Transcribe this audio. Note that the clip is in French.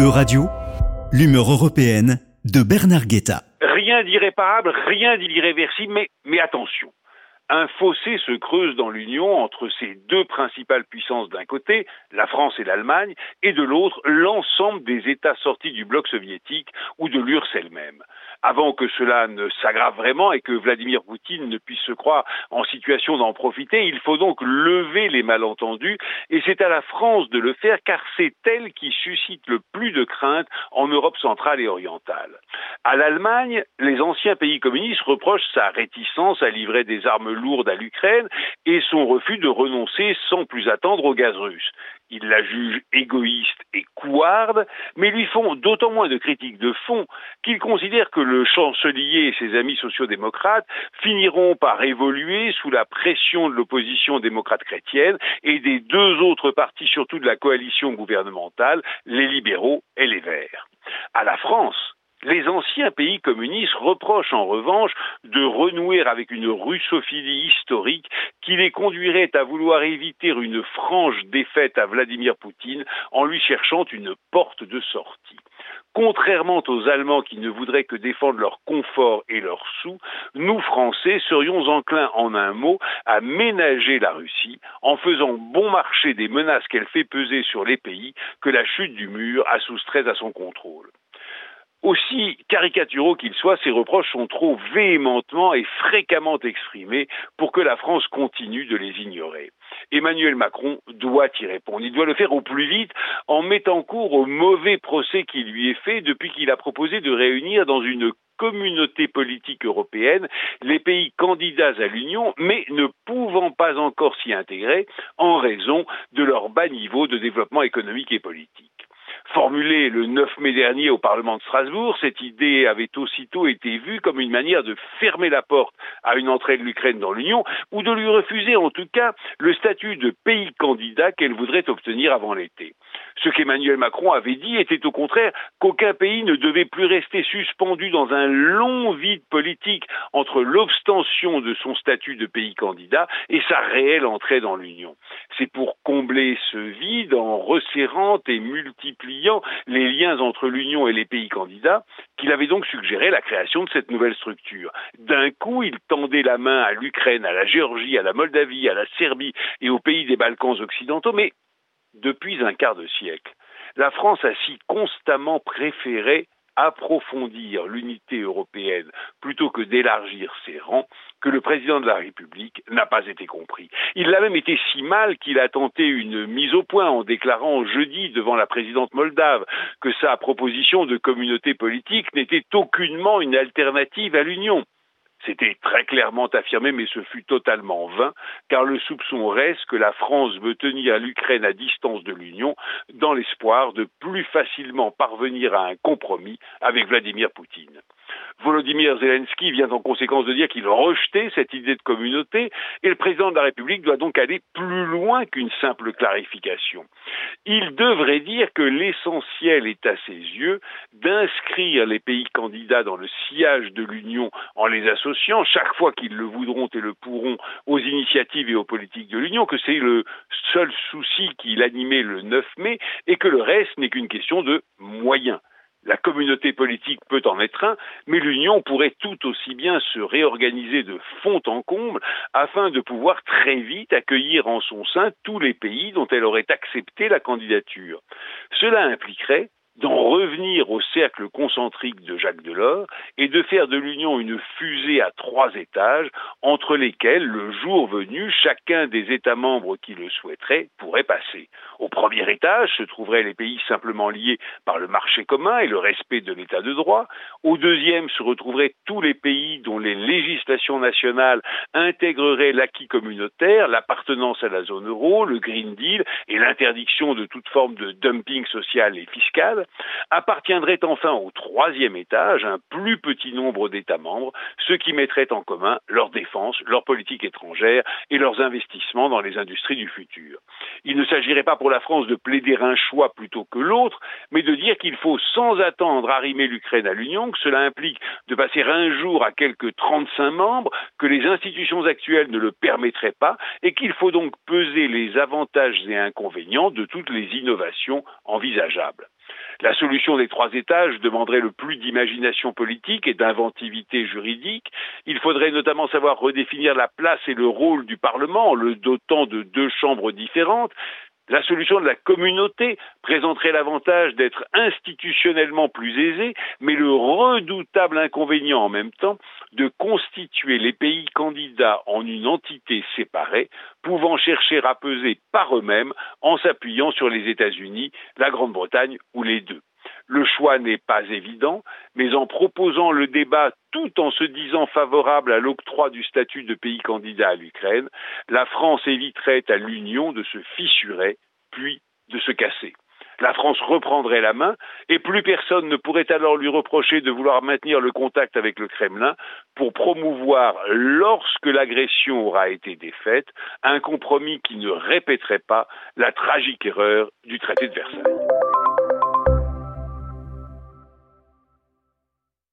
E-Radio, l'humeur européenne de Bernard Guetta. Rien d'irréparable, rien d'irréversible, mais, mais attention. Un fossé se creuse dans l'Union entre ces deux principales puissances d'un côté, la France et l'Allemagne, et de l'autre, l'ensemble des États sortis du bloc soviétique ou de l'URSS elle-même avant que cela ne s'aggrave vraiment et que Vladimir Poutine ne puisse se croire en situation d'en profiter. Il faut donc lever les malentendus et c'est à la France de le faire car c'est elle qui suscite le plus de crainte en Europe centrale et orientale. À l'Allemagne, les anciens pays communistes reprochent sa réticence à livrer des armes lourdes à l'Ukraine et son refus de renoncer sans plus attendre au gaz russe. Ils la jugent égoïste et couarde, mais lui font d'autant moins de critiques de fond qu'ils considèrent que le chancelier et ses amis sociaux-démocrates finiront par évoluer sous la pression de l'opposition démocrate chrétienne et des deux autres partis, surtout de la coalition gouvernementale, les libéraux et les verts. À la France, les anciens pays communistes reprochent en revanche de renouer avec une russophilie historique qui les conduirait à vouloir éviter une franche défaite à Vladimir Poutine en lui cherchant une porte de sortie. Contrairement aux Allemands qui ne voudraient que défendre leur confort et leurs sous, nous, Français, serions enclins en un mot à ménager la Russie en faisant bon marché des menaces qu'elle fait peser sur les pays que la chute du mur a soustraits à son contrôle. Aussi caricaturaux qu'ils soient, ces reproches sont trop véhémentement et fréquemment exprimés pour que la France continue de les ignorer. Emmanuel Macron doit y répondre. Il doit le faire au plus vite en mettant cours au mauvais procès qui lui est fait depuis qu'il a proposé de réunir dans une communauté politique européenne les pays candidats à l'Union, mais ne pouvant pas encore s'y intégrer en raison de leur bas niveau de développement économique et politique. Formulée le 9 mai dernier au Parlement de Strasbourg, cette idée avait aussitôt été vue comme une manière de fermer la porte à une entrée de l'Ukraine dans l'Union ou de lui refuser en tout cas le statut de pays candidat qu'elle voudrait obtenir avant l'été. Ce qu'Emmanuel Macron avait dit était au contraire qu'aucun pays ne devait plus rester suspendu dans un long vide politique entre l'obstention de son statut de pays candidat et sa réelle entrée dans l'Union. C'est pour combler ce vide en resserrant et multipliant les liens entre l'Union et les pays candidats qu'il avait donc suggéré la création de cette nouvelle structure. D'un coup, il tendait la main à l'Ukraine, à la Géorgie, à la Moldavie, à la Serbie et aux pays des Balkans occidentaux, mais depuis un quart de siècle. La France a si constamment préféré approfondir l'unité européenne plutôt que d'élargir ses rangs que le président de la République n'a pas été compris. Il l'a même été si mal qu'il a tenté une mise au point en déclarant jeudi devant la présidente moldave que sa proposition de communauté politique n'était aucunement une alternative à l'Union. C'était très clairement affirmé, mais ce fut totalement vain, car le soupçon reste que la France veut tenir l'Ukraine à distance de l'Union dans l'espoir de plus facilement parvenir à un compromis avec Vladimir Poutine. Volodymyr Zelensky vient en conséquence de dire qu'il rejetait cette idée de communauté et le président de la République doit donc aller plus loin qu'une simple clarification. Il devrait dire que l'essentiel est à ses yeux d'inscrire les pays candidats dans le sillage de l'Union en les associant chaque fois qu'ils le voudront et le pourront aux initiatives et aux politiques de l'Union, que c'est le seul souci qui l'animait le 9 mai et que le reste n'est qu'une question de moyens. La communauté politique peut en être un, mais l'Union pourrait tout aussi bien se réorganiser de fond en comble afin de pouvoir très vite accueillir en son sein tous les pays dont elle aurait accepté la candidature. Cela impliquerait d'en revenir au cercle concentrique de Jacques Delors et de faire de l'Union une fusée à trois étages entre lesquels, le jour venu, chacun des États membres qui le souhaiteraient pourrait passer. Au premier étage se trouveraient les pays simplement liés par le marché commun et le respect de l'état de droit. Au deuxième se retrouveraient tous les pays dont les législations nationales intégreraient l'acquis communautaire, l'appartenance à la zone euro, le Green Deal et l'interdiction de toute forme de dumping social et fiscal appartiendrait enfin au troisième étage un plus petit nombre d'États membres, ceux qui mettraient en commun leur défense, leur politique étrangère et leurs investissements dans les industries du futur. Il ne s'agirait pas pour la France de plaider un choix plutôt que l'autre, mais de dire qu'il faut sans attendre arrimer l'Ukraine à l'Union, que cela implique de passer un jour à quelques 35 membres, que les institutions actuelles ne le permettraient pas, et qu'il faut donc peser les avantages et inconvénients de toutes les innovations envisageables. La solution des trois étages demanderait le plus d'imagination politique et d'inventivité juridique. Il faudrait notamment savoir redéfinir la place et le rôle du Parlement en le dotant de deux chambres différentes, la solution de la communauté présenterait l'avantage d'être institutionnellement plus aisée, mais le redoutable inconvénient en même temps de constituer les pays candidats en une entité séparée, pouvant chercher à peser par eux-mêmes en s'appuyant sur les États-Unis, la Grande-Bretagne ou les deux. Le choix n'est pas évident, mais en proposant le débat tout en se disant favorable à l'octroi du statut de pays candidat à l'Ukraine, la France éviterait à l'Union de se fissurer, puis de se casser. La France reprendrait la main et plus personne ne pourrait alors lui reprocher de vouloir maintenir le contact avec le Kremlin pour promouvoir, lorsque l'agression aura été défaite, un compromis qui ne répéterait pas la tragique erreur du traité de Versailles.